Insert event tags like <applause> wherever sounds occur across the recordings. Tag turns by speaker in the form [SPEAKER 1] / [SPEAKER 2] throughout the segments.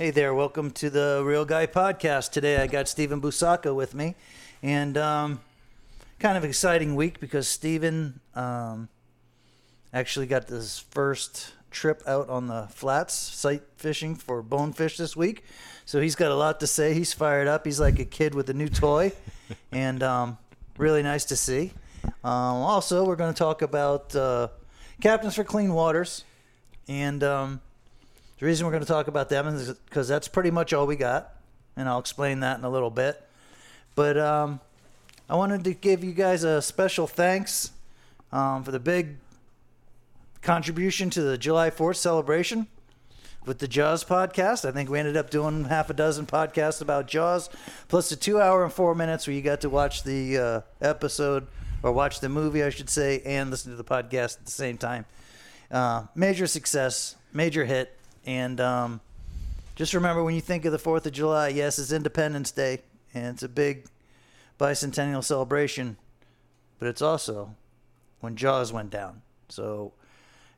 [SPEAKER 1] Hey there, welcome to the Real Guy Podcast. Today I got Stephen Busaka with me, and um, kind of exciting week because Stephen um, actually got this first trip out on the flats sight fishing for bonefish this week. So he's got a lot to say. He's fired up. He's like a kid with a new toy, <laughs> and um, really nice to see. Um, also, we're going to talk about uh, Captains for Clean Waters, and um, the reason we're going to talk about them is because that's pretty much all we got, and I'll explain that in a little bit. But um, I wanted to give you guys a special thanks um, for the big contribution to the July 4th celebration with the Jaws podcast. I think we ended up doing half a dozen podcasts about Jaws, plus the two hour and four minutes where you got to watch the uh, episode or watch the movie, I should say, and listen to the podcast at the same time. Uh, major success, major hit. And um, just remember when you think of the 4th of July, yes, it's Independence Day, and it's a big bicentennial celebration, but it's also when Jaws went down. So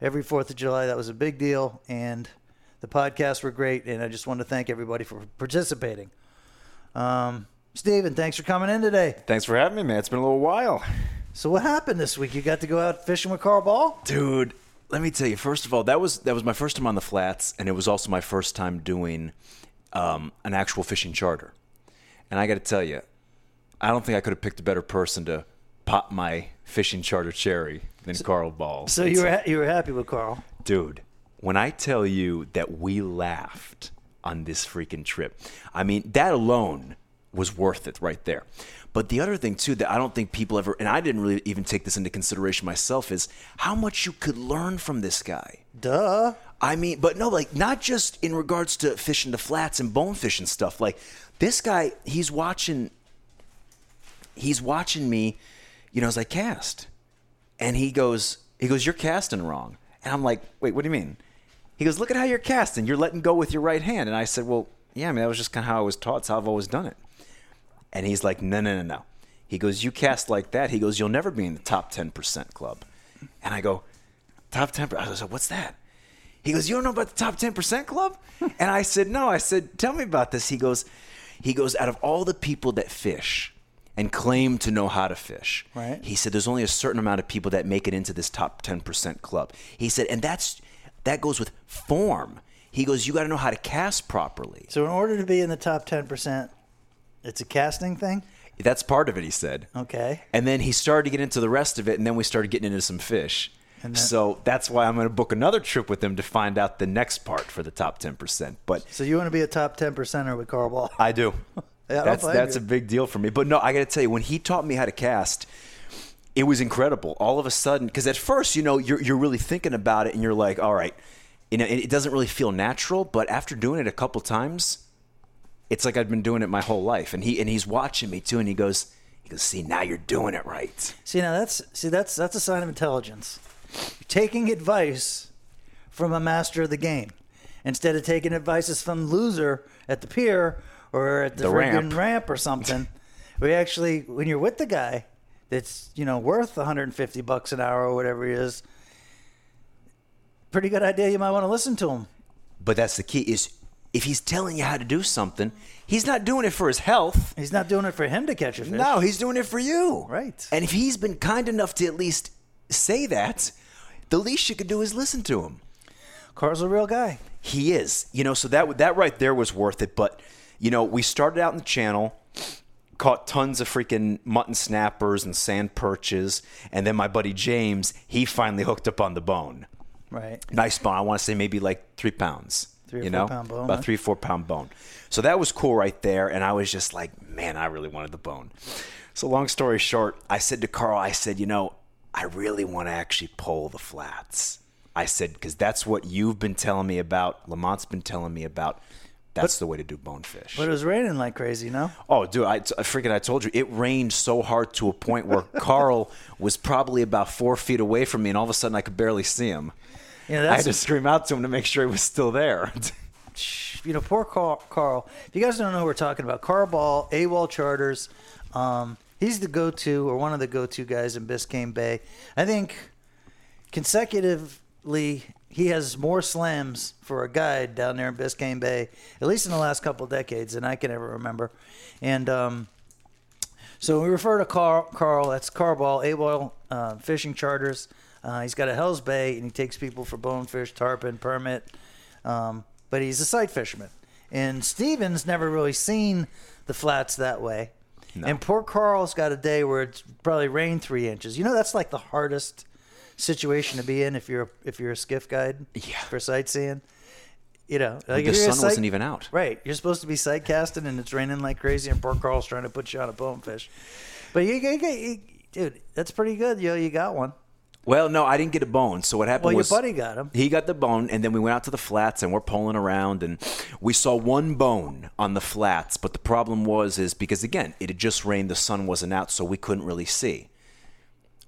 [SPEAKER 1] every 4th of July, that was a big deal, and the podcasts were great, and I just want to thank everybody for participating. Um, Steven, thanks for coming in today.
[SPEAKER 2] Thanks for having me, man. It's been a little while.
[SPEAKER 1] So what happened this week? You got to go out fishing with Carl Ball?
[SPEAKER 2] Dude, let me tell you. First of all, that was that was my first time on the flats, and it was also my first time doing um, an actual fishing charter. And I got to tell you, I don't think I could have picked a better person to pop my fishing charter cherry than Carl Ball.
[SPEAKER 1] So you were you were happy with Carl,
[SPEAKER 2] dude. When I tell you that we laughed on this freaking trip, I mean that alone was worth it right there. But the other thing too that I don't think people ever and I didn't really even take this into consideration myself is how much you could learn from this guy.
[SPEAKER 1] Duh.
[SPEAKER 2] I mean, but no, like not just in regards to fishing the flats and bonefish and stuff. Like this guy, he's watching he's watching me, you know, as I cast. And he goes, he goes, You're casting wrong. And I'm like, wait, what do you mean? He goes, Look at how you're casting. You're letting go with your right hand. And I said, Well, yeah, I mean, that was just kind of how I was taught. It's how I've always done it. And he's like, no, no, no, no. He goes, you cast like that. He goes, you'll never be in the top 10% club. And I go, top 10%? I was like, what's that? He goes, you don't know about the top 10% club? and I said, no. I said, tell me about this. He goes, he goes, out of all the people that fish and claim to know how to fish,
[SPEAKER 1] right.
[SPEAKER 2] he said, there's only a certain amount of people that make it into this top 10% club. He said, and that's, that goes with form. He goes, you got to know how to cast properly.
[SPEAKER 1] So in order to be in the top 10%, it's a casting thing?
[SPEAKER 2] That's part of it, he said.
[SPEAKER 1] Okay.
[SPEAKER 2] And then he started to get into the rest of it, and then we started getting into some fish. Then, so that's why I'm going to book another trip with him to find out the next part for the top 10%. But
[SPEAKER 1] So you want to be a top 10 percenter with Carl Ball?
[SPEAKER 2] I do. <laughs>
[SPEAKER 1] yeah,
[SPEAKER 2] that's that's a big deal for me. But no, I got to tell you, when he taught me how to cast, it was incredible. All of a sudden, because at first, you know, you're, you're really thinking about it, and you're like, all right, you know, it doesn't really feel natural. But after doing it a couple times, it's like I've been doing it my whole life. And he and he's watching me too, and he goes, he goes, see now you're doing it right.
[SPEAKER 1] See now that's see that's that's a sign of intelligence. You're taking advice from a master of the game instead of taking advices from loser at the pier or at the,
[SPEAKER 2] the
[SPEAKER 1] ramp.
[SPEAKER 2] ramp
[SPEAKER 1] or something. <laughs> we actually when you're with the guy that's you know worth 150 bucks an hour or whatever he is, pretty good idea. You might want to listen to him.
[SPEAKER 2] But that's the key is if he's telling you how to do something, he's not doing it for his health.
[SPEAKER 1] He's not doing it for him to catch a fish.
[SPEAKER 2] No, he's doing it for you.
[SPEAKER 1] Right.
[SPEAKER 2] And if he's been kind enough to at least say that, the least you could do is listen to him.
[SPEAKER 1] Carl's a real guy.
[SPEAKER 2] He is. You know, so that that right there was worth it. But you know, we started out in the channel, caught tons of freaking mutton snappers and sand perches, and then my buddy James, he finally hooked up on the bone.
[SPEAKER 1] Right.
[SPEAKER 2] Nice bone. I want to say maybe like three pounds.
[SPEAKER 1] Three or
[SPEAKER 2] you
[SPEAKER 1] four
[SPEAKER 2] know,
[SPEAKER 1] pound bone,
[SPEAKER 2] about
[SPEAKER 1] huh?
[SPEAKER 2] three four pound bone. So that was cool right there, and I was just like, man, I really wanted the bone. So long story short, I said to Carl, I said, you know, I really want to actually pull the flats. I said because that's what you've been telling me about. Lamont's been telling me about. That's the way to do bonefish.
[SPEAKER 1] But it was raining like crazy, no?
[SPEAKER 2] Oh, dude, I, I freaking I told you it rained so hard to a point where <laughs> Carl was probably about four feet away from me, and all of a sudden I could barely see him.
[SPEAKER 1] Yeah,
[SPEAKER 2] I
[SPEAKER 1] that's
[SPEAKER 2] had to scream out to him to make sure he was still there. <laughs>
[SPEAKER 1] you know, poor Carl, Carl. If you guys don't know who we're talking about, Carl Ball, AWOL Charters. Um, he's the go-to or one of the go-to guys in Biscayne Bay. I think consecutively he has more slams for a guide down there in Biscayne Bay, at least in the last couple decades, than I can ever remember. And um, so we refer to Carl. Carl that's Carl Ball, AWOL uh, Fishing Charters. Uh, he's got a Hell's Bay, and he takes people for bonefish, tarpon, permit. Um, but he's a sight fisherman. And Steven's never really seen the flats that way. And poor Carl's got a day where it's probably rained three inches. You know, that's like the hardest situation to be in if you're a, if you're a skiff guide
[SPEAKER 2] Yeah.
[SPEAKER 1] for sightseeing. You know, like
[SPEAKER 2] the
[SPEAKER 1] if you're a
[SPEAKER 2] sun wasn't even out.
[SPEAKER 1] Right, you're supposed to be sight casting, and it's raining like crazy, and poor Carl's trying to put you on a bonefish. But you, you, you, dude, that's pretty good. Yo, you got one.
[SPEAKER 2] Well, no, I didn't get a bone. So what happened
[SPEAKER 1] Well, your buddy got him.
[SPEAKER 2] He got the bone, and then we went out to the flats, and we're pulling around, and we saw one bone on the flats. But the problem was, is because again, it had just rained, the sun wasn't out, so we couldn't really see.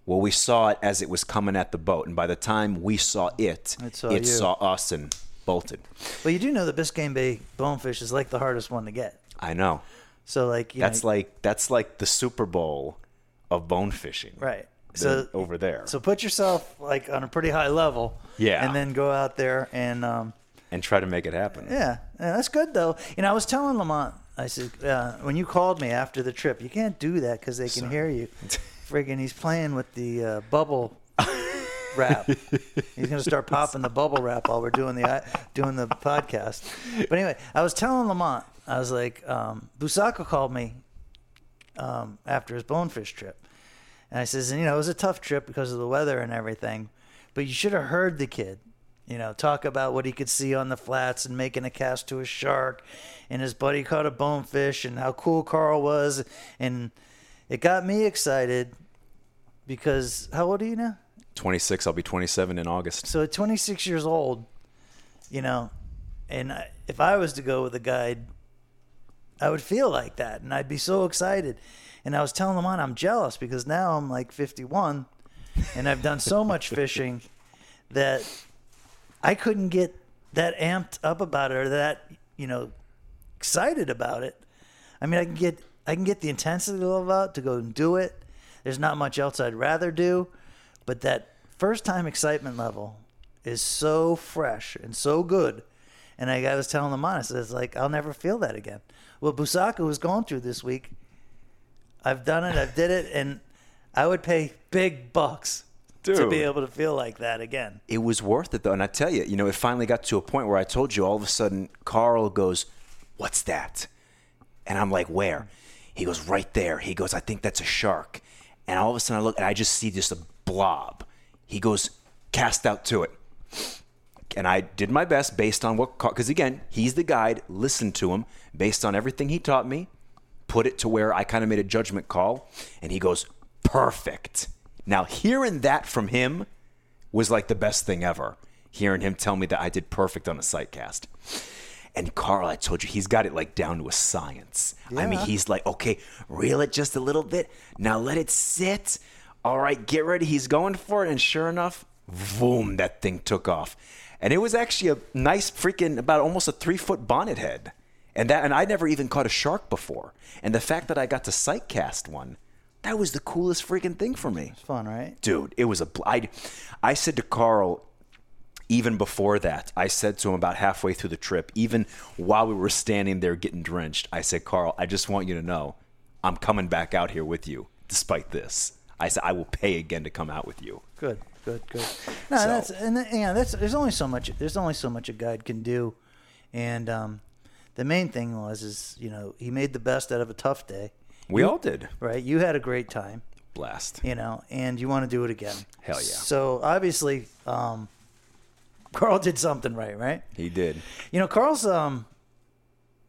[SPEAKER 2] Well, we saw it as it was coming at the boat, and by the time we saw it,
[SPEAKER 1] It saw
[SPEAKER 2] it saw us and bolted.
[SPEAKER 1] Well, you do know the Biscayne Bay bonefish is like the hardest one to get.
[SPEAKER 2] I know.
[SPEAKER 1] So, like, you
[SPEAKER 2] That's
[SPEAKER 1] know,
[SPEAKER 2] like that's like the Super Bowl of bone fishing.
[SPEAKER 1] right. So
[SPEAKER 2] over there,
[SPEAKER 1] So put yourself like on a pretty high level.
[SPEAKER 2] Yeah.
[SPEAKER 1] And then go out there and um,
[SPEAKER 2] and try to make it happen.
[SPEAKER 1] yeah, yeah, that's good though. You know, I was telling Lamont, I said uh, when you called me after the trip, you can't do that because they can hear you. <laughs> Friggin', he's playing with the uh, bubble <laughs> wrap. He's gonna start popping the bubble wrap while we're doing the uh, doing the podcast. But anyway, I was telling Lamont, I was like, um, Busaka called me um, after his bonefish trip. And I says, and, you know, it was a tough trip because of the weather and everything, but you should have heard the kid, you know, talk about what he could see on the flats and making a cast to a shark, and his buddy caught a bonefish, and how cool Carl was, and it got me excited because how old are you now?
[SPEAKER 2] 26. I'll be 27 in August.
[SPEAKER 1] So at 26 years old, you know, and I, if I was to go with a guide, I would feel like that, and I'd be so excited. And I was telling Lamont, I'm jealous because now I'm like 51, and I've done so much <laughs> fishing that I couldn't get that amped up about it or that you know excited about it. I mean, I can get I can get the intensity of it to go and do it. There's not much else I'd rather do, but that first time excitement level is so fresh and so good. And I, I was telling Lamont, it's like I'll never feel that again. What Busaka was going through this week, I've done it, I've did it, and I would pay big bucks to be able to feel like that again.
[SPEAKER 2] it was worth it though. And I tell you, you know, it finally got to a point where I told you all of a sudden Carl goes, What's that? And I'm like, Where? He goes, Right there. He goes, I think that's a shark. And all of a sudden I look and I just see just a blob. He goes, Cast out to it. And I did my best based on what, because again, he's the guide, Listen to him based on everything he taught me, put it to where I kind of made a judgment call. And he goes, Perfect. Now, hearing that from him was like the best thing ever. Hearing him tell me that I did perfect on a sight cast. And Carl, I told you, he's got it like down to a science. I mean, he's like, okay, reel it just a little bit. Now let it sit. All right, get ready. He's going for it. And sure enough, boom, that thing took off. And it was actually a nice freaking, about almost a three foot bonnet head. And that, and I never even caught a shark before. And the fact that I got to sight cast one, that was the coolest freaking thing for me
[SPEAKER 1] It's fun, right?
[SPEAKER 2] dude it was a bl- I, I said to carl even before that i said to him about halfway through the trip even while we were standing there getting drenched i said carl i just want you to know i'm coming back out here with you despite this i said i will pay again to come out with you
[SPEAKER 1] Good, good, good. No,
[SPEAKER 2] So-
[SPEAKER 1] that's and yeah, that's there's only so much there's only so much a guide can do, and um, the main thing was is you know he made the best out of a tough day.
[SPEAKER 2] we all did
[SPEAKER 1] Right, you had a great time,
[SPEAKER 2] blast
[SPEAKER 1] you know, and you want to do it again.
[SPEAKER 2] Hell yeah.
[SPEAKER 1] So obviously, um, Carl did something right, right?
[SPEAKER 2] he did
[SPEAKER 1] You know, Carl's um,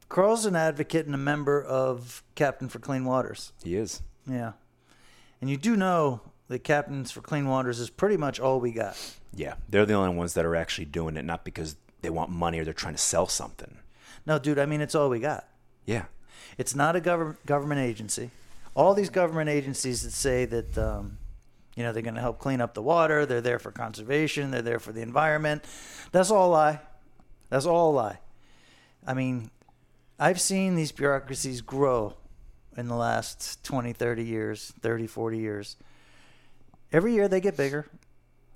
[SPEAKER 1] Carl's an advocate and a member of Captain for Clean Waters.
[SPEAKER 2] he is
[SPEAKER 1] Yeah, and you do know that Captains for Clean Waters is pretty much all we got.
[SPEAKER 2] yeah they're the only ones that are actually doing it not because they want money or they're trying to sell something
[SPEAKER 1] No, dude, I mean it's all we got.
[SPEAKER 2] yeah
[SPEAKER 1] It's not a government government agency. All these government agencies that say that um, you know they're going to help clean up the water, they're there for conservation, they're there for the environment. That's all a lie. That's all a lie. I mean, I've seen these bureaucracies grow in the last 20, 30 years, 30, 40 years. Every year they get bigger.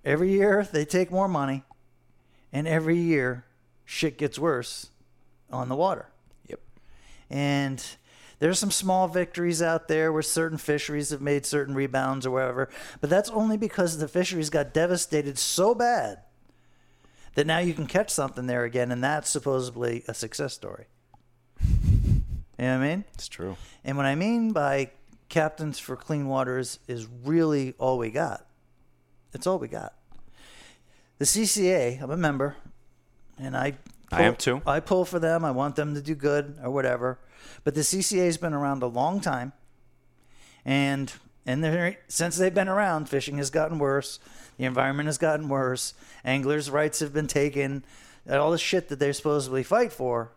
[SPEAKER 1] Every year they take more money. And every year, shit gets worse on the water.
[SPEAKER 2] Yep.
[SPEAKER 1] And there's some small victories out there where certain fisheries have made certain rebounds or whatever, but that's only because the fisheries got devastated so bad that now you can catch something there again, and that's supposedly a success story. You know what I mean?
[SPEAKER 2] It's true.
[SPEAKER 1] And what I mean by captains for clean waters is really all we got. It's all we got. The CCA, I'm a member, and I
[SPEAKER 2] I am too.
[SPEAKER 1] I pull for them. I want them to do good or whatever. But the CCA has been around a long time, and and since they've been around, fishing has gotten worse. The environment has gotten worse. Anglers' rights have been taken. All the shit that they supposedly fight for,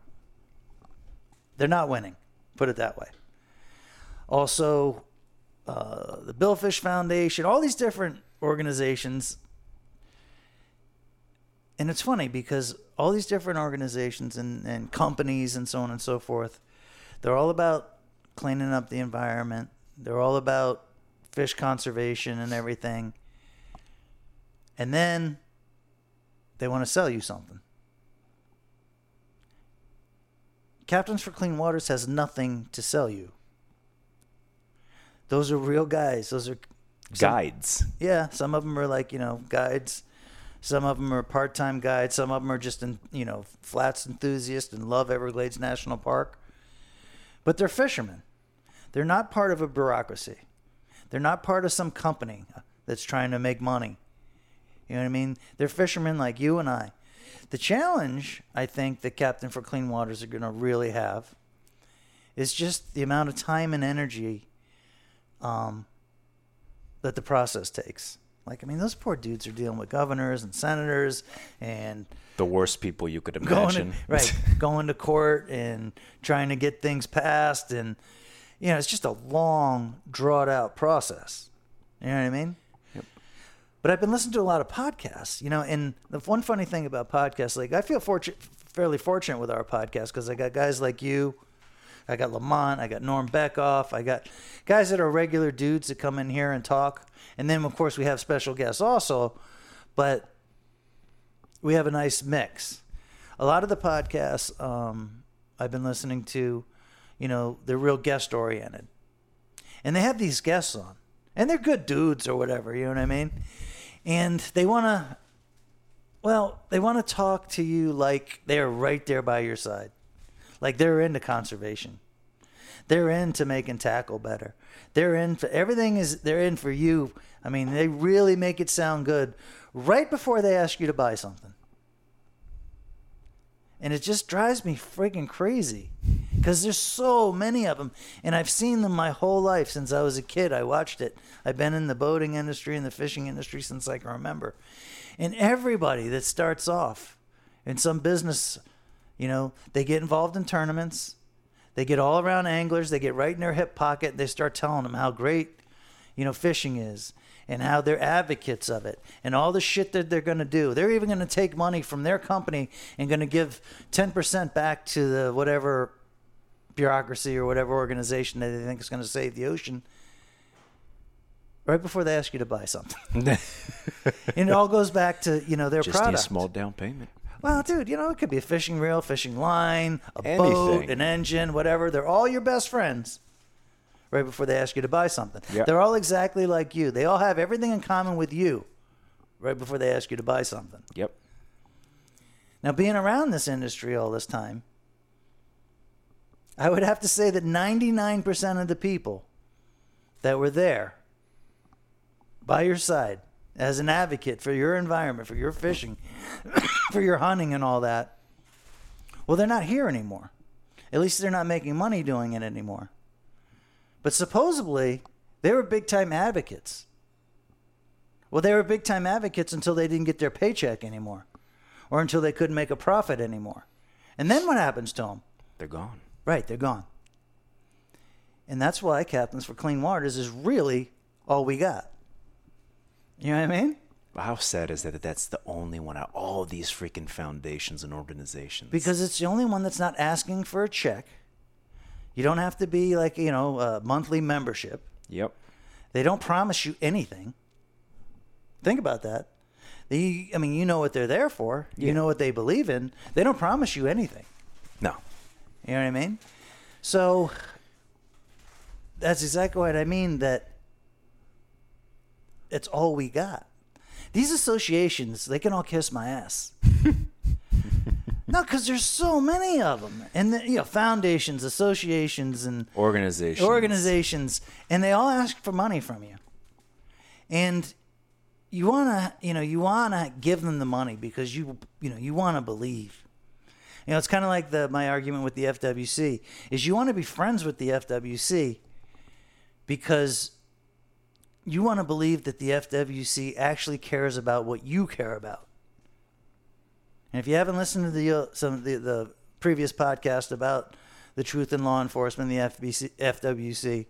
[SPEAKER 1] they're not winning. Put it that way. Also, uh, the Billfish Foundation, all these different organizations. And it's funny because all these different organizations and, and companies and so on and so forth, they're all about cleaning up the environment. They're all about fish conservation and everything. And then they want to sell you something. Captains for Clean Waters has nothing to sell you. Those are real guys. Those are
[SPEAKER 2] Guides.
[SPEAKER 1] yeah, some of them are like, you know, guides. Some of them are part-time guides. Some of them are just, in, you know, flats enthusiasts and love Everglades National Park. But they're fishermen. They're not part of a bureaucracy. They're not part of some company that's trying to make money. You know what I mean? They're fishermen like you and I. The challenge I think that Captain for Clean Waters are going to really have is just the amount of time and energy um, that the process takes. Like, I mean, those poor dudes are dealing with governors and senators and
[SPEAKER 2] The worst people you could
[SPEAKER 1] going
[SPEAKER 2] imagine.
[SPEAKER 1] to, <laughs> right, going to court and trying to get things passed, and you know, it's just a long, drawn out process. You know what I mean? Yep. But I've been listening to a lot of podcasts, you know, and the one funny thing about podcasts, like I feel fortunate, fairly fortunate with our podcast because I got guys like you, I got Lamont, I got Norm Beckoff, I got guys that are regular dudes that come in here and talk, and then of course we have special guests also, but we have a nice mix. A lot of the podcasts um, I've been listening to, you know, they're real guest oriented, and they have these guests on, and they're good dudes or whatever. You know what I mean? And they want to, well, they want to talk to you like they're right there by your side, like they're into conservation. They're into making tackle better. They're in for everything is they're in for you. I mean, they really make it sound good right before they ask you to buy something. And it just drives me freaking crazy because there's so many of them and I've seen them my whole life since I was a kid. I watched it. I've been in the boating industry and the fishing industry since I can remember. And everybody that starts off in some business, you know, they get involved in tournaments. They get all around anglers. They get right in their hip pocket. They start telling them how great, you know, fishing is and how they're advocates of it and all the shit that they're going to do. They're even going to take money from their company and going to give 10% back to the whatever bureaucracy or whatever organization that they think is going to save the ocean right before they ask you to buy something. <laughs> and it all goes back to, you know, their
[SPEAKER 2] Just need a small down payment.
[SPEAKER 1] Well, dude, you know, it could be a fishing reel, fishing line, a boat, an engine, whatever. They're all your best friends right before they ask you to buy something.
[SPEAKER 2] Yeah.
[SPEAKER 1] They're all exactly like you. They all have everything in common with you right before they ask you to buy something.
[SPEAKER 2] Yep.
[SPEAKER 1] Now, being around this industry all this time, I would have to say that 99% of the people that were there by your side as an advocate for your environment, for your fishing, <coughs> for your hunting and all that, well, they're not here anymore. At least they're not making money doing it anymore. But supposedly, they were big time advocates. Well, they were big time advocates until they didn't get their paycheck anymore or until they couldn't make a profit anymore. And then what happens to them?
[SPEAKER 2] They're gone.
[SPEAKER 1] Right, they're gone. And that's why Captains for Clean Waters is really all we got. You know what I mean?
[SPEAKER 2] How sad is that that that's the only one out of all these freaking foundations and organizations?
[SPEAKER 1] Because it's the only one that's not asking for a check. You don't have to be like, you know, a monthly membership.
[SPEAKER 2] Yep.
[SPEAKER 1] They don't promise you anything. Think about that. They, I mean, you know what they're there for. You know what they believe in. They don't promise you anything.
[SPEAKER 2] No.
[SPEAKER 1] You know what I mean? So that's exactly what I mean. That it's all we got. These associations, they can all kiss my ass. <laughs> no, because there's so many of them, and the, you know, foundations, associations, and
[SPEAKER 2] Organization.
[SPEAKER 1] organizations, and they all ask for money from you. And you want to, you know, you want to give them the money because you, you know, you want to believe. You know, it's kind of like the my argument with the FWC is you want to be friends with the FWC because you want to believe that the FWC actually cares about what you care about. And if you haven't listened to the uh, some the, the previous podcast about the truth in law enforcement, the FBC, FWC,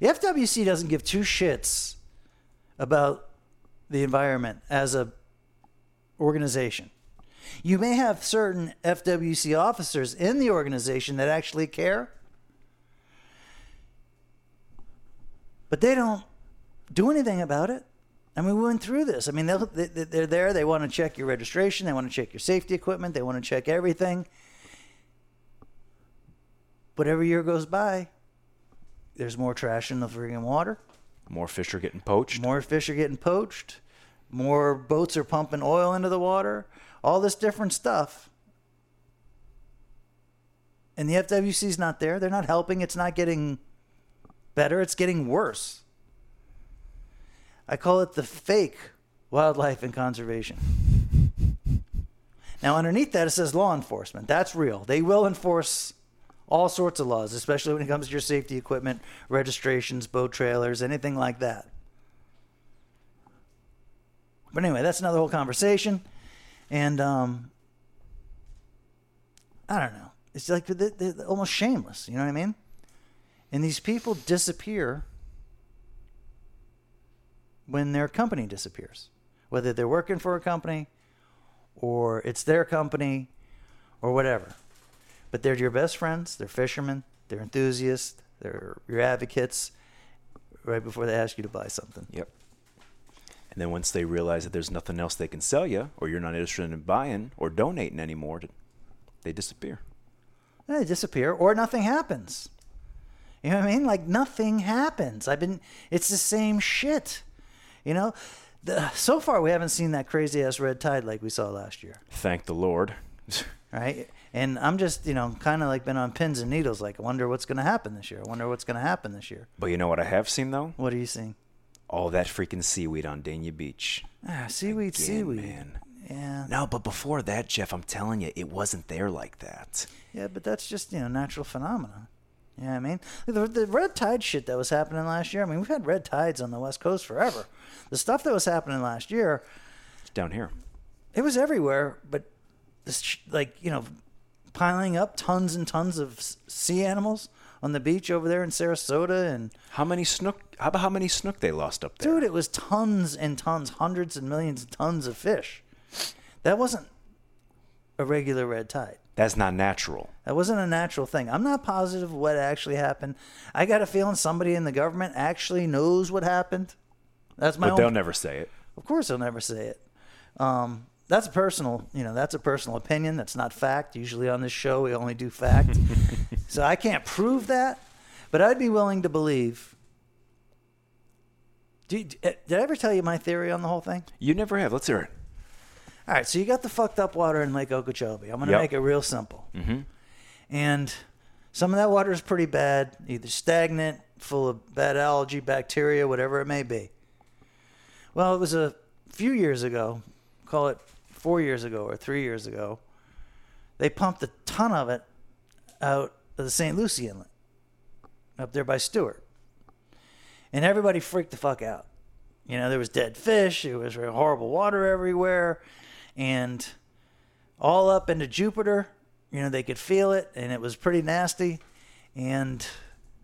[SPEAKER 1] the FWC doesn't give two shits about the environment as a organization. You may have certain FWC officers in the organization that actually care, but they don't do anything about it. I mean, we went through this. I mean, they, they're there. They want to check your registration. They want to check your safety equipment. They want to check everything. But every year goes by, there's more trash in the freaking water.
[SPEAKER 2] More fish are getting poached.
[SPEAKER 1] More fish are getting poached. More boats are pumping oil into the water. All this different stuff. And the FWC's not there. They're not helping. It's not getting better. It's getting worse. I call it the fake wildlife and conservation. Now, underneath that, it says law enforcement. That's real. They will enforce all sorts of laws, especially when it comes to your safety equipment, registrations, boat trailers, anything like that. But anyway, that's another whole conversation. And um, I don't know. It's like they're, they're almost shameless. You know what I mean? And these people disappear when their company disappears, whether they're working for a company or it's their company or whatever. But they're your best friends, they're fishermen, they're enthusiasts, they're your advocates right before they ask you to buy something.
[SPEAKER 2] Yep. And then once they realize that there's nothing else they can sell you, or you're not interested in buying or donating anymore, they disappear.
[SPEAKER 1] They disappear or nothing happens. You know what I mean? Like nothing happens. I've been it's the same shit. You know? The, so far we haven't seen that crazy ass red tide like we saw last year.
[SPEAKER 2] Thank the Lord. <laughs>
[SPEAKER 1] Right? And I'm just, you know, kind of like been on pins and needles like I wonder what's going to happen this year. I wonder what's going to happen this year.
[SPEAKER 2] But you know what I have seen though?
[SPEAKER 1] What are you seeing?
[SPEAKER 2] All that freaking seaweed on Dania Beach.
[SPEAKER 1] Ah, seaweed,
[SPEAKER 2] Again,
[SPEAKER 1] seaweed.
[SPEAKER 2] man.
[SPEAKER 1] Yeah.
[SPEAKER 2] No, but before that, Jeff, I'm telling you, it wasn't there like that.
[SPEAKER 1] Yeah, but that's just, you know, natural phenomena. What I mean? The, the red tide shit that was happening last year, I mean, we've had red tides on the West Coast forever. The stuff that was happening last year,
[SPEAKER 2] It's down here.
[SPEAKER 1] it was everywhere, but this, like, you know, piling up tons and tons of sea animals on the beach over there in Sarasota. And,
[SPEAKER 2] How many snook? How about how many snook they lost up there?
[SPEAKER 1] dude, it was tons and tons, hundreds and millions of tons of fish. That wasn't a regular red tide.
[SPEAKER 2] That's not natural.
[SPEAKER 1] That wasn't a natural thing. I'm not positive what actually happened. I got a feeling somebody in the government actually knows what happened. That's my
[SPEAKER 2] But
[SPEAKER 1] own.
[SPEAKER 2] they'll never say it.
[SPEAKER 1] Of course, they'll never say it. Um, that's a personal, you know, that's a personal opinion. That's not fact. Usually on this show, we only do fact. <laughs> so I can't prove that, but I'd be willing to believe. Did, did I ever tell you my theory on the whole thing?
[SPEAKER 2] You never have. Let's hear it.
[SPEAKER 1] All right, so you got the fucked up water in Lake Okeechobee. I'm going to
[SPEAKER 2] Yep.
[SPEAKER 1] make it real simple.
[SPEAKER 2] Mm-hmm.
[SPEAKER 1] And some of that water is pretty bad, either stagnant, full of bad algae, bacteria, whatever it may be. Well, it was a few years ago, call it four years ago or three years ago, they pumped a ton of it out of the St. Lucie Inlet up there by Stuart. And everybody freaked the fuck out. You know, there was dead fish, there was horrible water everywhere, and all up into Jupiter. You know, they could feel it, and it was pretty nasty. And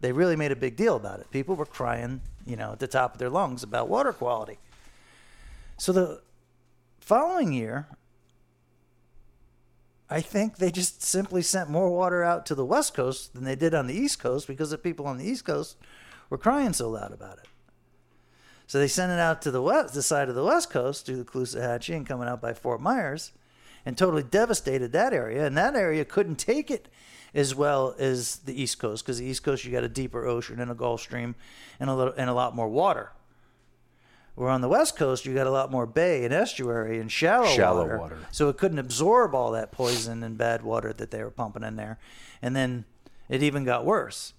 [SPEAKER 1] they really made a big deal about it. People were crying, you know, at the top of their lungs about water quality. So the following year, I think they just simply sent more water out to the West Coast than they did on the East Coast because the people on the East Coast were crying so loud about it. So they sent it out to the west, the side of the west coast through the Caloosahatchee and coming out by Fort Myers, and totally devastated that area. And that area couldn't take it as well as the east coast because the east coast you got a deeper ocean and a Gulf Stream and a little and a lot more water. Where on the west coast you got a lot more bay and estuary and shallow,
[SPEAKER 2] Shallow
[SPEAKER 1] water,
[SPEAKER 2] water.
[SPEAKER 1] so it couldn't absorb all that poison and bad water that they were pumping in there. And then it even got worse.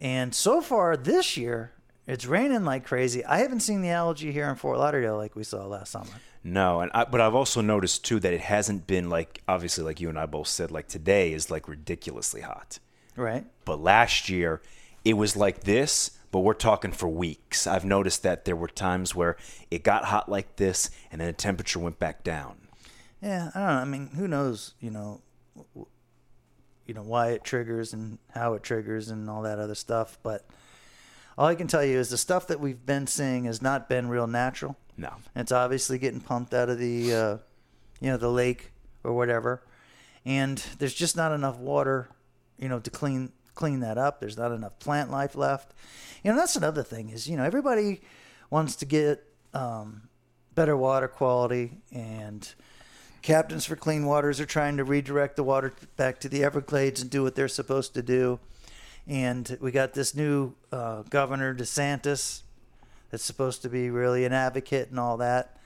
[SPEAKER 1] And so far this year, it's raining like crazy. I haven't seen the algae here in Fort Lauderdale like we saw last summer.
[SPEAKER 2] No, and I, but I've also noticed too that it hasn't been like obviously like you and I both said like today is like ridiculously hot.
[SPEAKER 1] Right?
[SPEAKER 2] But last year it was like this, but we're talking for weeks. I've noticed that there were times where it got hot like this and then the temperature went back down.
[SPEAKER 1] Yeah, I don't know. I mean, who knows, you know, you know why it triggers and how it triggers and all that other stuff, but all I can tell you is the stuff that we've been seeing has not been real natural.
[SPEAKER 2] No.
[SPEAKER 1] It's obviously getting pumped out of the, uh, you know, the lake or whatever, and there's just not enough water, you know, to clean clean that up. There's not enough plant life left. You know, that's another thing is you know everybody wants to get um, better water quality and captains for clean waters are trying to redirect the water back to the everglades and do what they're supposed to do and we got this new uh, governor desantis that's supposed to be really an advocate and all that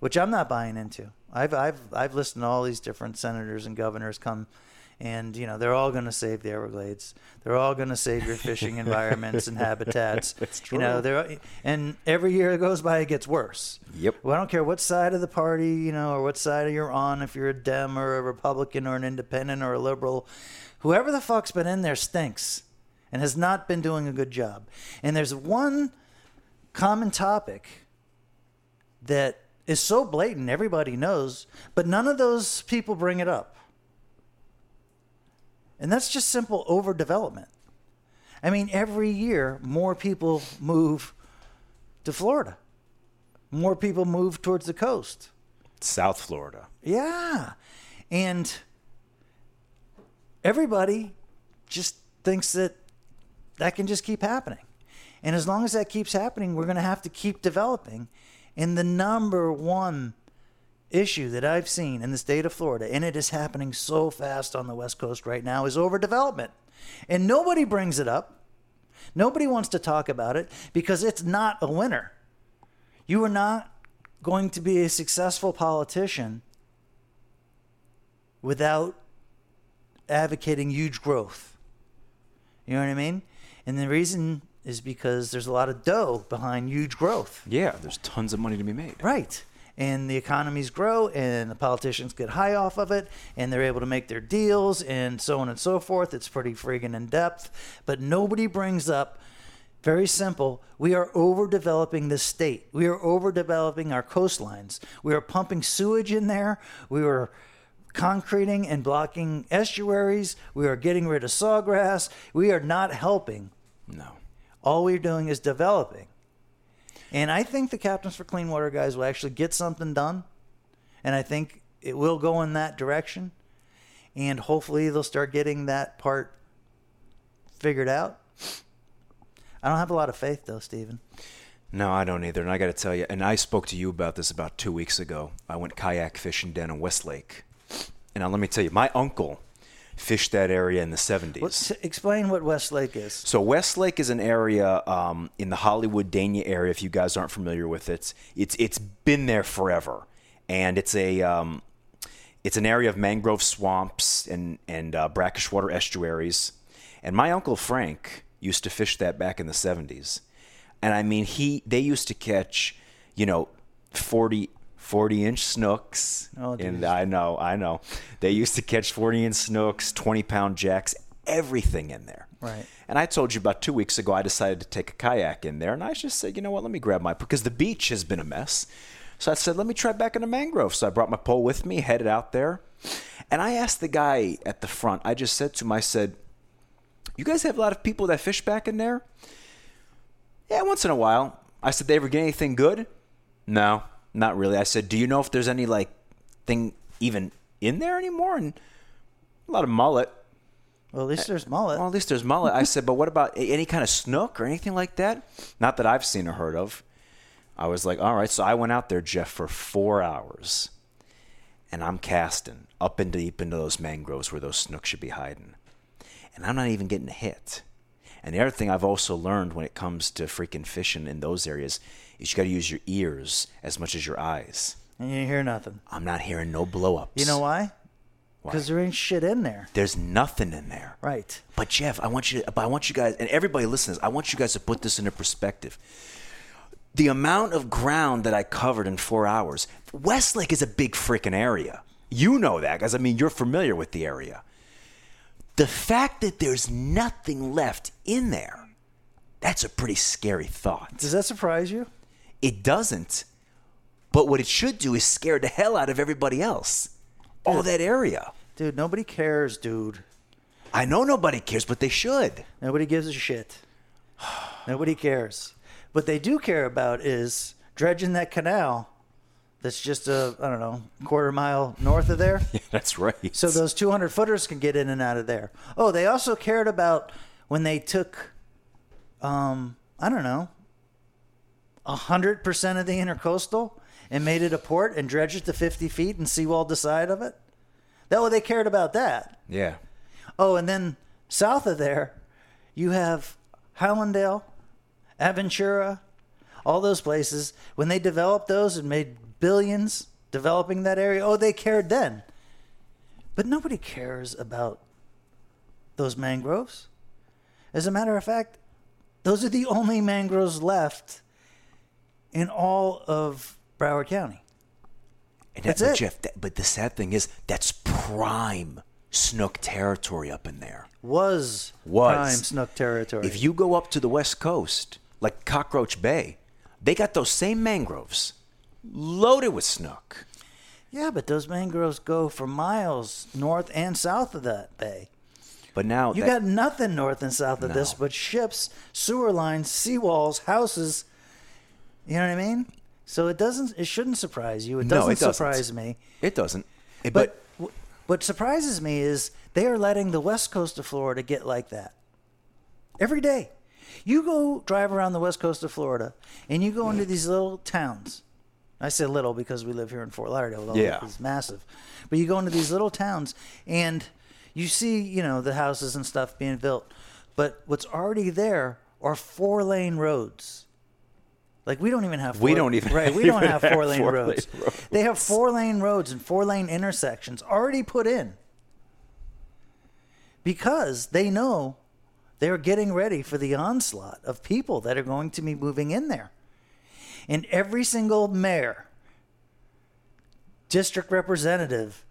[SPEAKER 1] which i'm not buying into i've i've i've listened to all these different senators and governors come and you know they're all going to save the Everglades. They're all going to save your fishing <laughs> environments and habitats. <laughs>
[SPEAKER 2] That's true.
[SPEAKER 1] You know, they're and every year that goes by, it gets worse.
[SPEAKER 2] Yep.
[SPEAKER 1] Well, I don't care what side of the party, you know, or what side you're on, if you're a Dem or a Republican or an independent or a liberal, whoever the fuck's been in there stinks and has not been doing a good job. And there's one common topic that is so blatant, everybody knows, but none of those people bring it up. And that's just simple overdevelopment. I mean, every year, more people move to Florida. More people move towards the coast.
[SPEAKER 2] South Florida.
[SPEAKER 1] Yeah. And everybody just thinks that that can just keep happening. And as long as that keeps happening, we're going to have to keep developing. And the number one issue that I've seen in the state of Florida, and it is happening so fast on the West Coast right now, is overdevelopment. And nobody brings it up. Nobody wants to talk about it because it's not a winner. You are not going to be a successful politician without advocating huge growth. You know what I mean? And the reason is because there's a lot of dough behind huge growth.
[SPEAKER 2] Yeah, there's tons of money to be made.
[SPEAKER 1] Right. And the economies grow and the politicians get high off of it and they're able to make their deals and so on and so forth. It's pretty friggin' in depth. But nobody brings up very simple. We are overdeveloping the state. We are overdeveloping our coastlines. We are pumping sewage in there. We are concreting and blocking estuaries. We are getting rid of sawgrass. We are not helping.
[SPEAKER 2] No.
[SPEAKER 1] All we're doing is developing. And I think the Captains for Clean Water guys will actually get something done. And I think it will go in that direction. And hopefully they'll start getting that part figured out. I don't have a lot of faith, though, Stephen.
[SPEAKER 2] No, I don't either. And I got to tell you, and I spoke to you about this about two weeks ago. I went kayak fishing down in Westlake. And now let me tell you, my uncle fished that area in the 70s.
[SPEAKER 1] Let's explain what Westlake is.
[SPEAKER 2] So Westlake is an area um, in the Hollywood Dania area. If you guys aren't familiar with it, it's it's been there forever, and it's a um, it's an area of mangrove swamps and and uh, brackish water estuaries. And my uncle Frank used to fish that back in the '70s, and I mean he they used to catch, you know, 40 40 inch snooks.
[SPEAKER 1] Oh,
[SPEAKER 2] and. I know, I know. They used to catch 40 inch snooks, 20 pound jacks, everything in there.
[SPEAKER 1] Right.
[SPEAKER 2] And I told you about two weeks ago, I decided to take a kayak in there, and I just said, you know what, let me grab my because the beach has been a mess. So I said, let me try back in the mangrove. So I brought my pole with me, headed out there, and I asked the guy at the front. I just said to him, I said, "You guys have a lot of people that fish back in there?" Yeah, once in a while. I said, "They ever get anything good?" No, not really. I said, "Do you know if there's any like thing even in there anymore?" And a lot of mullet.
[SPEAKER 1] Well, at least there's mullet.
[SPEAKER 2] Well, at least there's mullet. I said, but what about any kind of snook or anything like that? Not that I've seen or heard of. I was like, all right. So I went out there, Jeff, for four hours, and I'm casting up and deep into those mangroves where those snook should be hiding, and I'm not even getting a hit. And the other thing I've also learned when it comes to freaking fishing in those areas is you got to use your ears as much as your eyes.
[SPEAKER 1] And you hear nothing.
[SPEAKER 2] I'm not hearing no blow ups.
[SPEAKER 1] You know why? Because there ain't shit in there.
[SPEAKER 2] There's nothing in there.
[SPEAKER 1] Right.
[SPEAKER 2] But Jeff, I want you to, but I want you guys, and everybody listens. I want you guys to put this into perspective. The amount of ground that I covered in four hours. Westlake is a big freaking area. You know that, guys. I mean, you're familiar with the area. The fact that there's nothing left in there, that's a pretty scary thought.
[SPEAKER 1] Does that surprise you?
[SPEAKER 2] It doesn't. But what it should do is scare the hell out of everybody else. All that area.
[SPEAKER 1] Dude, nobody cares, dude.
[SPEAKER 2] I know nobody cares, but they should.
[SPEAKER 1] Nobody gives a shit. Nobody cares. What they do care about is dredging that canal that's just a, I don't know, quarter mile north of there. <laughs>
[SPEAKER 2] yeah, That's right.
[SPEAKER 1] So those 200 footers can get in and out of there. Oh, they also cared about when they took, um, I don't know, 100% of the intercoastal and made it a port and dredged it to 50 feet and seawalled the side of it. That way they cared about that.
[SPEAKER 2] Yeah.
[SPEAKER 1] Oh, and then south of there, you have Hallandale, Aventura, all those places. When they developed those and made billions developing that area, oh, they cared then. But nobody cares about those mangroves. As a matter of fact, those are the only mangroves left in all of Broward County.
[SPEAKER 2] And
[SPEAKER 1] That's
[SPEAKER 2] but
[SPEAKER 1] it.
[SPEAKER 2] Jeff, that, but the sad thing is, that's prime snook territory up in there.
[SPEAKER 1] Was,
[SPEAKER 2] Was.
[SPEAKER 1] prime snook territory.
[SPEAKER 2] If you go up to the west coast, like Cockroach Bay, they got those same mangroves loaded with snook.
[SPEAKER 1] yeah, but those mangroves go for miles north and south of that bay.
[SPEAKER 2] But now
[SPEAKER 1] You
[SPEAKER 2] that-
[SPEAKER 1] got nothing north and south of this but ships, sewer lines, seawalls, houses. You know what I mean? So it doesn't. It shouldn't surprise you. It doesn't,
[SPEAKER 2] it doesn't.
[SPEAKER 1] surprise me.
[SPEAKER 2] it doesn't. Eh,
[SPEAKER 1] But, w what surprises me is they are letting the west coast of Florida get like that every day. You go drive around the west coast of Florida, and you go into these little towns. I say little because we live here in Fort Lauderdale. although
[SPEAKER 2] Yeah.
[SPEAKER 1] it's massive. But you go into these little towns, and you see, you know, the houses and stuff being built. But what's already there are four lane roads. Like we don't even have. Four,
[SPEAKER 2] We don't even
[SPEAKER 1] right. We <laughs> don't have four lane roads.
[SPEAKER 2] roads.
[SPEAKER 1] They have four lane roads and four lane intersections already put in because they know they're getting ready for the onslaught of people that are going to be moving in there. And every single mayor, district representative,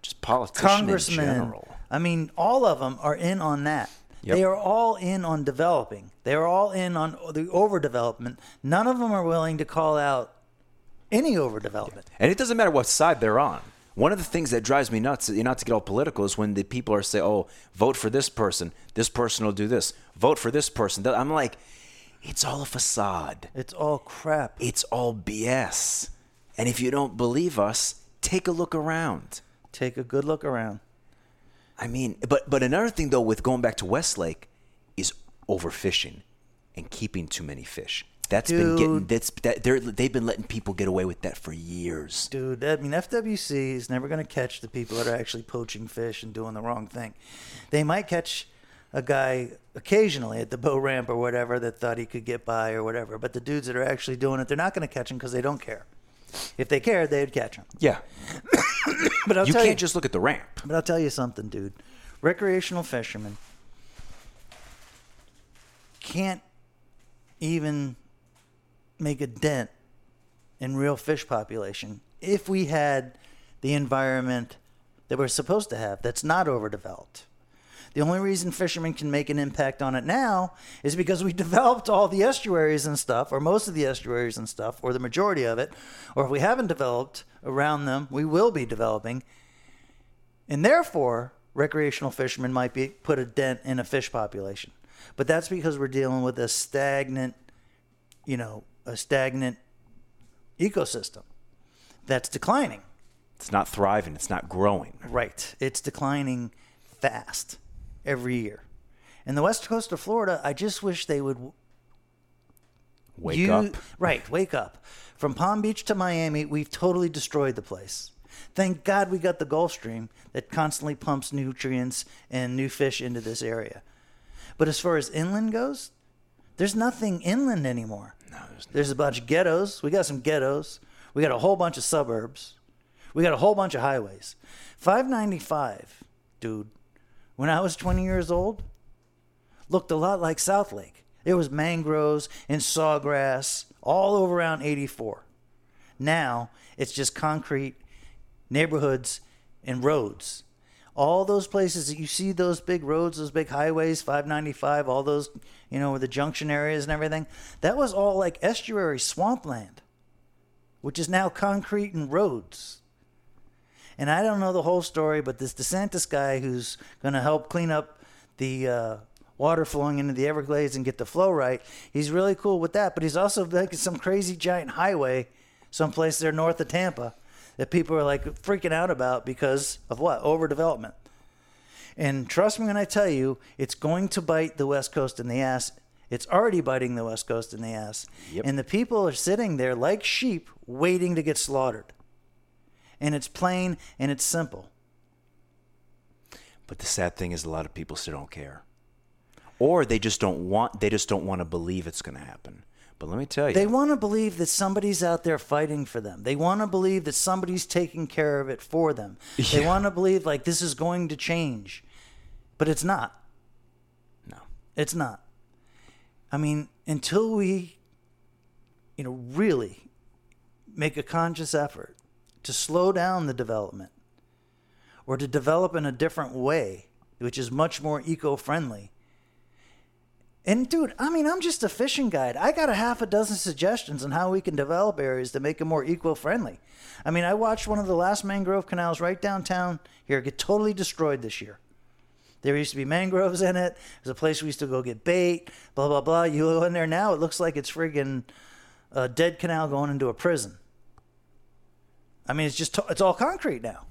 [SPEAKER 2] just politician
[SPEAKER 1] congressman. I mean, all of them are in on that.
[SPEAKER 2] Yep.
[SPEAKER 1] They are all in on developing. They are all in on the overdevelopment. None of them are willing to call out any overdevelopment.
[SPEAKER 2] And it doesn't matter what side they're on. One of the things that drives me nuts, not to get all political, is when the people are say, "Oh, vote for this person. This person will do this. Vote for this person." I'm like, it's all a facade.
[SPEAKER 1] It's all crap.
[SPEAKER 2] It's all BS. And if you don't believe us, take a look around.
[SPEAKER 1] Take a good look around.
[SPEAKER 2] I mean, but but another thing though, with going back to Westlake, is overfishing and keeping too many fish. That's been getting that's that they're they've been letting people get away with that for years.
[SPEAKER 1] Dude, I mean, FWC is never going to catch the people that are actually poaching fish and doing the wrong thing. They might catch a guy occasionally at the boat ramp or whatever that thought he could get by or whatever, but the dudes that are actually doing it, they're not going to catch him because they don't care. If they cared, they'd catch him.
[SPEAKER 2] Yeah, <coughs>
[SPEAKER 1] But I'll
[SPEAKER 2] you
[SPEAKER 1] tell
[SPEAKER 2] can't
[SPEAKER 1] you,
[SPEAKER 2] just look at the ramp.
[SPEAKER 1] But I'll tell you something, dude. Recreational fishermen can't even make a dent in real fish population if we had the environment that we're supposed to have that's not overdeveloped. The only reason fishermen can make an impact on it now is because we <laughs> developed all the estuaries and stuff, or most of the estuaries and stuff, or the majority of it. Or if we haven't developed around them, we will be developing. And therefore, recreational fishermen might be put a dent in a fish population. But that's because we're dealing with a stagnant, you know, a stagnant ecosystem that's declining.
[SPEAKER 2] It's not thriving. It's not growing.
[SPEAKER 1] Right. It's declining fast every year. And the west coast of Florida, I just wish they would
[SPEAKER 2] Wake
[SPEAKER 1] you,
[SPEAKER 2] up. <laughs>
[SPEAKER 1] Right, wake up. From Palm Beach to Miami, we've totally destroyed the place. Thank God we got the Gulf Stream that constantly pumps nutrients and new fish into this area. But as far as inland goes, there's nothing inland anymore.
[SPEAKER 2] No, there's
[SPEAKER 1] There's a bunch of ghettos. We got some ghettos. We got a whole bunch of suburbs. We got a whole bunch of highways. 595, dude, when I was 20 years old, looked a lot like South Lake. It was mangroves and sawgrass all over around 84. Now it's just concrete neighborhoods and roads. All those places that you see those big roads, those big highways, 595, all those, you know, the junction areas and everything, that was all like estuary swampland, which is now concrete and roads. And I don't know the whole story, but this DeSantis guy who's going to help clean up the uh, water flowing into the Everglades and get the flow right, he's really cool with that. But he's also making some crazy giant highway someplace there north of Tampa that people are like freaking out about because of what? Overdevelopment. And trust me when I tell you, it's going to bite the West Coast in the ass. It's already biting the West Coast in the ass.
[SPEAKER 2] Yep.
[SPEAKER 1] And the people are sitting there like sheep waiting to get slaughtered. And it's plain and it's simple.
[SPEAKER 2] But the sad thing is, a lot of people still don't care, or they just don't want. They just don't want to believe it's going to happen. But let me tell you,
[SPEAKER 1] They want to believe that somebody's out there fighting for them. They want to believe that somebody's taking care of it for them. <laughs> They want to believe like this is going to change. But it's not.
[SPEAKER 2] no,
[SPEAKER 1] It's not. I mean, until we, you know, really make a conscious effort to slow down the development or to develop in a different way, which is much more eco friendly. And dude, I mean, I'm just a fishing guide. I got a half a dozen suggestions on how we can develop areas to make them more eco friendly. I mean, I watched one of the last mangrove canals right downtown here get totally destroyed this year. There used to be mangroves in it. There's a place we used to go get bait, blah, blah, blah. You go in there now, it looks like it's friggin' a dead canal going into a prison. I mean, it's just, it's all concrete now.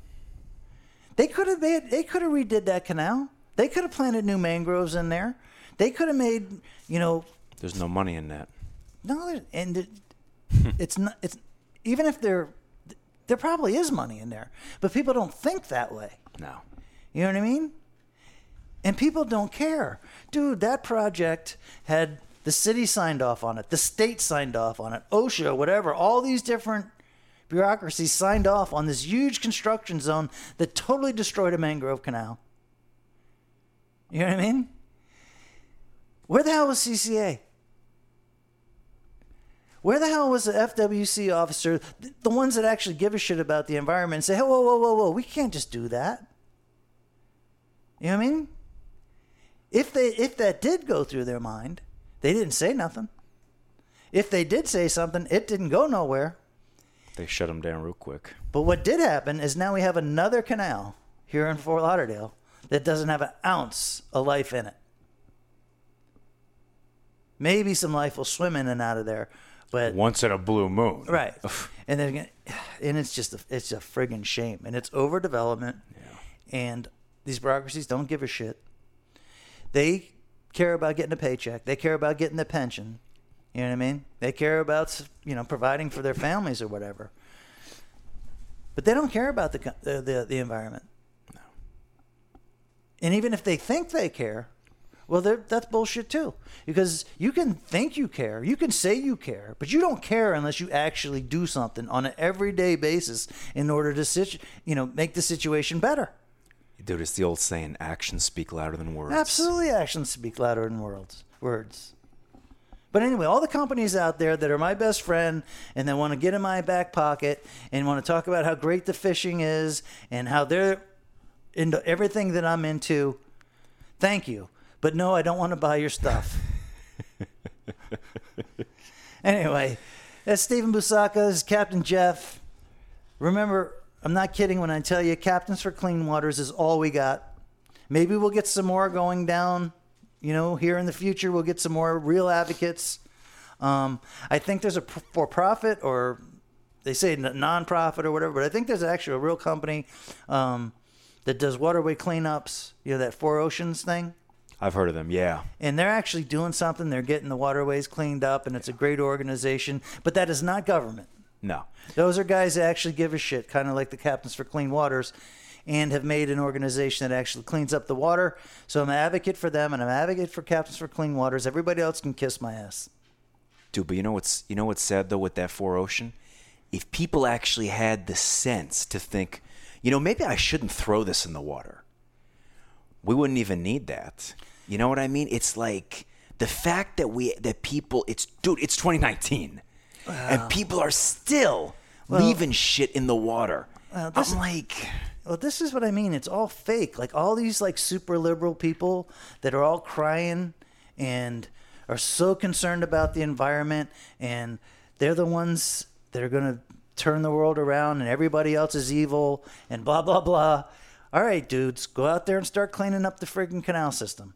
[SPEAKER 1] They could have made, they could have redid that canal. They could have planted new mangroves in there. They could have made, you know,
[SPEAKER 2] there's no money in that.
[SPEAKER 1] no, and it, <laughs> it's not, it's, even if there, there probably is money in there, but people don't think that way.
[SPEAKER 2] No,
[SPEAKER 1] You know what I mean? And people don't care. Dude, that project had the city signed off on it, the state signed off on it, OSHA, whatever, all these different bureaucracies signed off on this huge construction zone that totally destroyed a mangrove canal. You know what I mean? Where the hell was CCA? Where the hell was the FWC officer, the ones that actually give a shit about the environment and say, hey, whoa, whoa, whoa, whoa, we can't just do that? You know what I mean? If they if that did go through their mind, they didn't say nothing. If they did say something, it didn't go nowhere.
[SPEAKER 2] They shut them down real quick.
[SPEAKER 1] But what did happen is now we have another canal here in Fort Lauderdale that doesn't have an ounce of life in it. Maybe some life will swim in and out of there, but
[SPEAKER 2] Once in a blue moon,
[SPEAKER 1] right. <laughs> And they're and it's just a, it's a friggin' shame, and it's overdevelopment, and these bureaucracies don't give a shit. They care about getting a paycheck. They care about getting the pension. You know what I mean? They care about you know providing for their families or whatever. But they don't care about the the the, the environment. And even if they think they care, well, that's bullshit too. Because you can think you care, you can say you care, but you don't care unless you actually do something on an everyday basis in order to situ- you know make the situation better.
[SPEAKER 2] dude. It's the old saying: "Actions speak louder than words."
[SPEAKER 1] Absolutely, actions speak louder than words. Words. But anyway, all the companies out there that are my best friend and that want to get in my back pocket and want to talk about how great the fishing is and how they're into everything that I'm into, thank you. But no, I don't want to buy your stuff. <laughs> anyway, that's Stephen Busaka. This is Captain Jeff. Remember, I'm not kidding when I tell you Captains for Clean Waters is all we got. Maybe we'll get some more going down, you know, here in the future. We'll get some more real advocates. Um, I think there's a for profit or they say non-profit or whatever, but I think there's actually a real company um, that does waterway cleanups, you know, that Four Oceans thing.
[SPEAKER 2] I've heard of them. Yeah.
[SPEAKER 1] and they're actually doing something. They're getting the waterways cleaned up, and it's a great organization. But that is not government.
[SPEAKER 2] No.
[SPEAKER 1] Those are guys that actually give a shit, kind of like the Captains for Clean Waters, and have made an organization that actually cleans up the water. So I'm an advocate for them, and I'm an advocate for Captains for Clean Waters. Everybody else can kiss my ass.
[SPEAKER 2] Dude, but you know what's you know what's sad though with that four ocean? If people actually had the sense to think, you know, maybe I shouldn't throw this in the water. We wouldn't even need that. You know what I mean? It's like the fact that we that people it's dude, it's 2019. And people are still leaving shit in the water.
[SPEAKER 1] Well, this-
[SPEAKER 2] I'm like
[SPEAKER 1] Well, this is what I mean. It's all fake. Like all these like super liberal people that are all crying and are so concerned about the environment and they're the ones that are going to turn the world around and everybody else is evil and blah blah blah. All right, dudes, go out there and start cleaning up the friggin' canal system.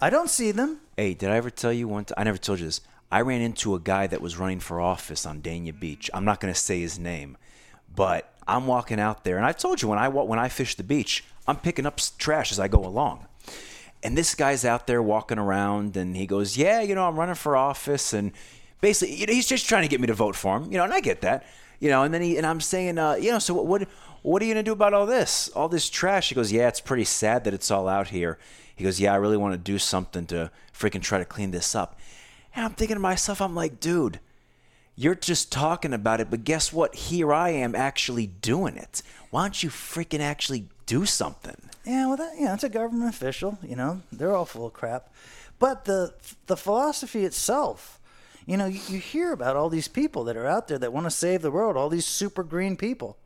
[SPEAKER 1] I don't see them.
[SPEAKER 2] Hey, did I ever tell you one time? I never told you this. I ran into a guy that was running for office on Dania Beach. I'm not going to say his name, but I'm walking out there, and I've told you when I when I fish the beach, I'm picking up trash as I go along. And this guy's out there walking around, and he goes, "Yeah, you know, I'm running for office," and basically, you know, he's just trying to get me to vote for him, you know, and I get that, you know. And then he and I'm saying, uh, you know, so what, what what are you gonna do about all this, all this trash? He goes, "Yeah, it's pretty sad that it's all out here." He goes, "Yeah, I really want to do something to freaking try to clean this up." And I'm thinking to myself, I'm like, dude, you're just talking about it, but guess what? Here I am actually doing it. Why don't you freaking actually do something?
[SPEAKER 1] Yeah, well, that, yeah, it's a government official. You know, they're all full of crap. But the the philosophy itself, you know, you, you hear about all these people that are out there that want to save the world. All these super green people.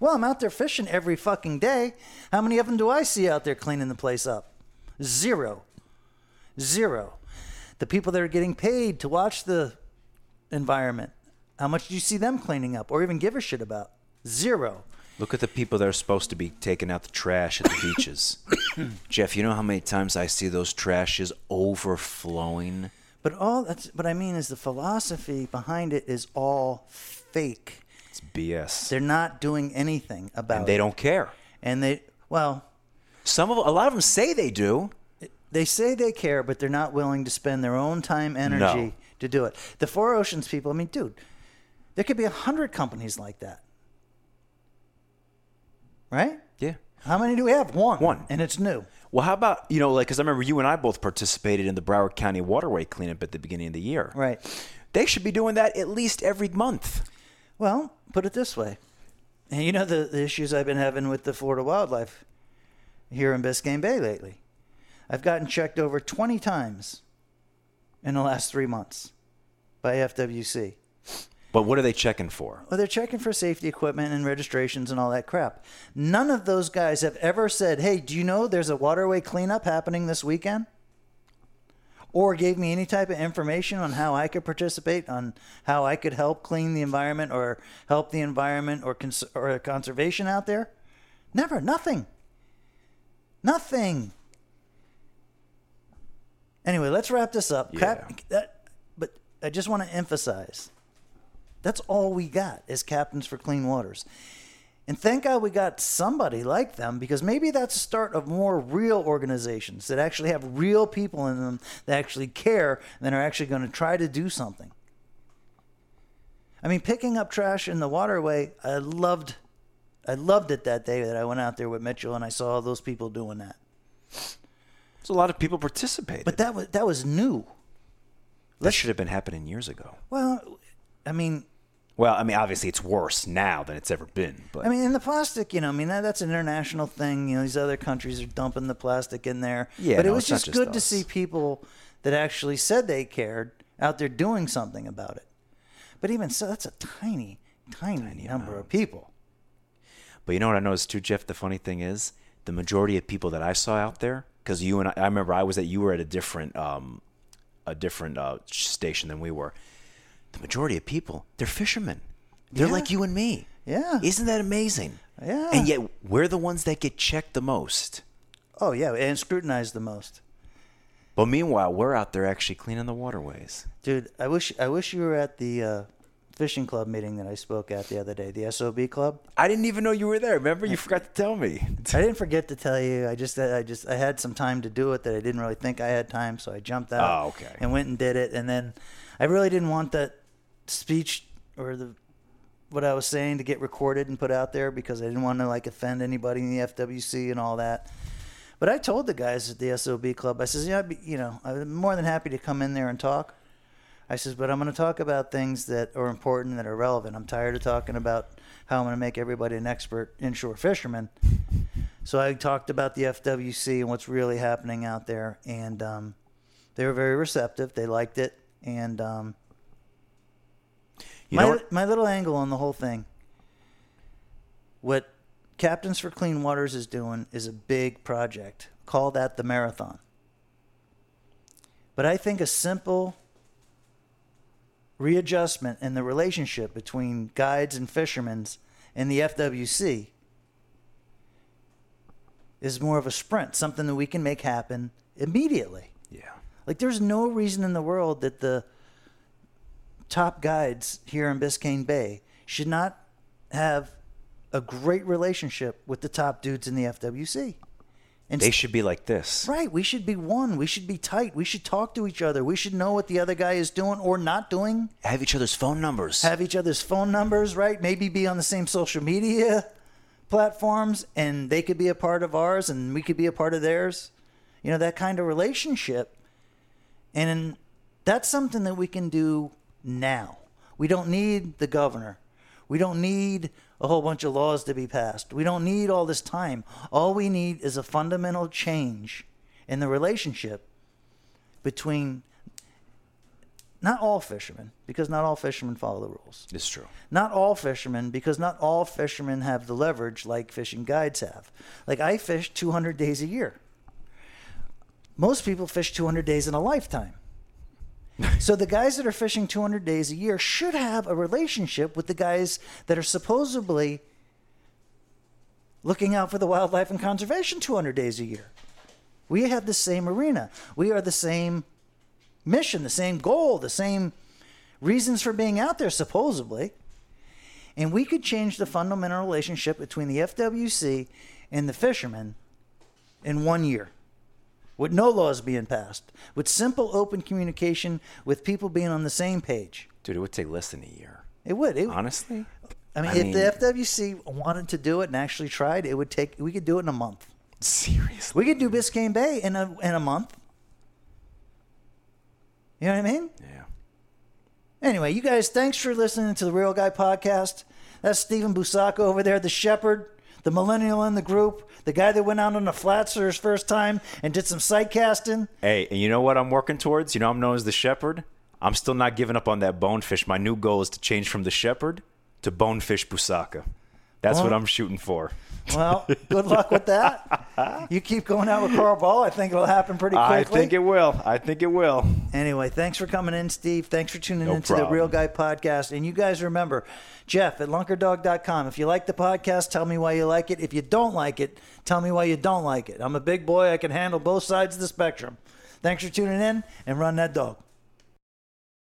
[SPEAKER 1] Well, I'm out there fishing every fucking day. How many of them do I see out there cleaning the place up? Zero. Zero. The people that are getting paid to watch the environment. How much do you see them cleaning up or even give a shit about? Zero.
[SPEAKER 2] Look at the people that are supposed to be taking out the trash at the <coughs> beaches. <coughs> Jeff, you know how many times I see those trashes overflowing?
[SPEAKER 1] But all that's what I mean is the philosophy behind it is all fake.
[SPEAKER 2] It's BS.
[SPEAKER 1] They're not doing anything about it.
[SPEAKER 2] and they
[SPEAKER 1] it.
[SPEAKER 2] don't care.
[SPEAKER 1] And they well,
[SPEAKER 2] Some of a lot of them say they do.
[SPEAKER 1] they say they care, but they're not willing to spend their own time, energy. To do it. The Four Oceans people, I mean, dude, there could be a hundred companies like that. Right?
[SPEAKER 2] Yeah.
[SPEAKER 1] How many do we have? One.
[SPEAKER 2] One.
[SPEAKER 1] And it's new.
[SPEAKER 2] Well, how about you know, like, because I remember you and I both participated in the Broward County waterway cleanup at the beginning of the year.
[SPEAKER 1] Right.
[SPEAKER 2] They should be doing that at least every month.
[SPEAKER 1] Well, put it this way. And you know the, the issues I've been having with the Florida wildlife here in Biscayne Bay lately. I've gotten checked over 20 times in the last three months by FWC.
[SPEAKER 2] But what are they checking for?
[SPEAKER 1] Well, they're checking for safety equipment and registrations and all that crap. None of those guys have ever said, hey, do you know there's a waterway cleanup happening this weekend? Or gave me any type of information on how I could participate, on how I could help clean the environment or help the environment or, cons- or conservation out there? Never. Nothing. Nothing. Anyway, let's wrap this up. Cap- that, but I just want to emphasize that's all we got is captains for clean waters. And thank God we got somebody like them because maybe that's the start of more real organizations that actually have real people in them that actually care and are actually going to try to do something. I mean, picking up trash in the waterway, I loved I loved it that day that I went out there with Mitchell and I saw all those people doing that.
[SPEAKER 2] There's a lot of people participating.
[SPEAKER 1] But that was that was new.
[SPEAKER 2] that should have been happening years ago.
[SPEAKER 1] Well, I mean,
[SPEAKER 2] Well, I mean, obviously it's worse now than it's ever been. But
[SPEAKER 1] I mean, in the plastic, you know, I mean, that, that's an international thing. You know, these other countries are dumping the plastic in there.
[SPEAKER 2] Yeah,
[SPEAKER 1] but it was just
[SPEAKER 2] just
[SPEAKER 1] good to see people that actually said they cared out there doing something about it. But even so, that's a tiny, tiny, number of people.
[SPEAKER 2] But you know what I noticed too, Jeff? The funny thing is, the majority of people that I saw out there, because you and I, I remember I was at, you were at a different, um, a different uh, station than we were. The majority of people, they're fishermen. They're
[SPEAKER 1] Yeah.
[SPEAKER 2] like you and me.
[SPEAKER 1] Yeah.
[SPEAKER 2] Isn't that amazing?
[SPEAKER 1] Yeah.
[SPEAKER 2] And yet we're the ones that get checked the most.
[SPEAKER 1] Oh yeah, and scrutinized the most,
[SPEAKER 2] But meanwhile, we're out there actually cleaning the waterways.
[SPEAKER 1] dude. I wish I wish you were at the uh, fishing club meeting that I spoke at the other day, the SOB club.
[SPEAKER 2] I didn't even know you were there. Remember, you forgot to tell me. <laughs>
[SPEAKER 1] I didn't forget to tell you. I just I just I had some time to do it that I didn't really think I had time, so I jumped out
[SPEAKER 2] Oh, okay.
[SPEAKER 1] and went and did it. And then I really didn't want that speech or the what I was saying to get recorded and put out there because I didn't want to like offend anybody in the FWC and all that. But I told the guys at the SOB club, I says, yeah, I'd be, you know, I'm more than happy to come in there and talk. I says, but I'm going to talk about things that are important, that are relevant. I'm tired of talking about how I'm going to make everybody an expert inshore fisherman. So I talked about the FWC and what's really happening out there, and um, they were very receptive. They liked it, and um,
[SPEAKER 2] You
[SPEAKER 1] my my little angle on the whole thing. What Captains for Clean Waters is doing is a big project. Call that the marathon. But I think a simple readjustment in the relationship between guides and fishermen and the FWC is more of a sprint, something that we can make happen immediately.
[SPEAKER 2] Yeah.
[SPEAKER 1] Like, there's no reason in the world that the top guides here in Biscayne Bay should not have a great relationship with the top dudes in the FWC. And
[SPEAKER 2] They should be like this.
[SPEAKER 1] right, we should be one. We should be tight. We should talk to each other. We should know what the other guy is doing or not doing.
[SPEAKER 2] Have each other's phone numbers.
[SPEAKER 1] Have each other's phone numbers, right? Maybe be on the same social media platforms and they could be a part of ours and we could be a part of theirs. You know, that kind of relationship. And that's something that we can do now. We don't need the governor. We don't need a whole bunch of laws to be passed. We don't need all this time. All we need is a fundamental change in the relationship between not all fishermen, because not all fishermen follow the rules.
[SPEAKER 2] it's true.
[SPEAKER 1] Not all fishermen, because not all fishermen have the leverage like fishing guides have. Like I fish 200 days a year. Most people fish 200 days in a lifetime. <laughs> so the guys that are fishing 200 days a year should have a relationship with the guys that are supposedly looking out for the wildlife and conservation 200 days a year. We have the same arena. We are the same mission, the same goal, the same reasons for being out there, supposedly. And we could change the fundamental relationship between the FWC and the fishermen in one year with no laws being passed, with simple open communication, with people being on the same page.
[SPEAKER 2] Dude, it would take less than a year.
[SPEAKER 1] It would. It,
[SPEAKER 2] Honestly?
[SPEAKER 1] I mean,
[SPEAKER 2] I
[SPEAKER 1] if
[SPEAKER 2] mean-
[SPEAKER 1] the FWC wanted to do it and actually tried, it would take. We could do it in a month.
[SPEAKER 2] Seriously.
[SPEAKER 1] We could do Biscayne Bay in a in a month. You know what I mean?
[SPEAKER 2] Yeah.
[SPEAKER 1] Anyway, you guys, thanks for listening to the Real Guy Podcast. That's Stephen Busacco over there, the shepherd, the millennial in the group, the guy that went out on the flats for his first time and did some sight casting.
[SPEAKER 2] Hey, and you know what I'm working towards? You know I'm known as the shepherd? I'm still not giving up on that bonefish. My new goal is to change from the shepherd to bonefish Busaka. That's what I'm shooting for.
[SPEAKER 1] Well, good luck with that. <laughs> You keep going out with Carl Ball. I think it'll happen pretty quickly.
[SPEAKER 2] I think it will. I think it will.
[SPEAKER 1] Anyway, thanks for coming in, Steve. Thanks for tuning
[SPEAKER 2] No
[SPEAKER 1] in to the. Real Guy Podcast. And you guys remember, Jeff at lunkerdog.com. If you like the podcast, tell me why you like it. If you don't like it, tell me why you don't like it. I'm a big boy. I can handle both sides of the spectrum. Thanks for tuning in and run that dog.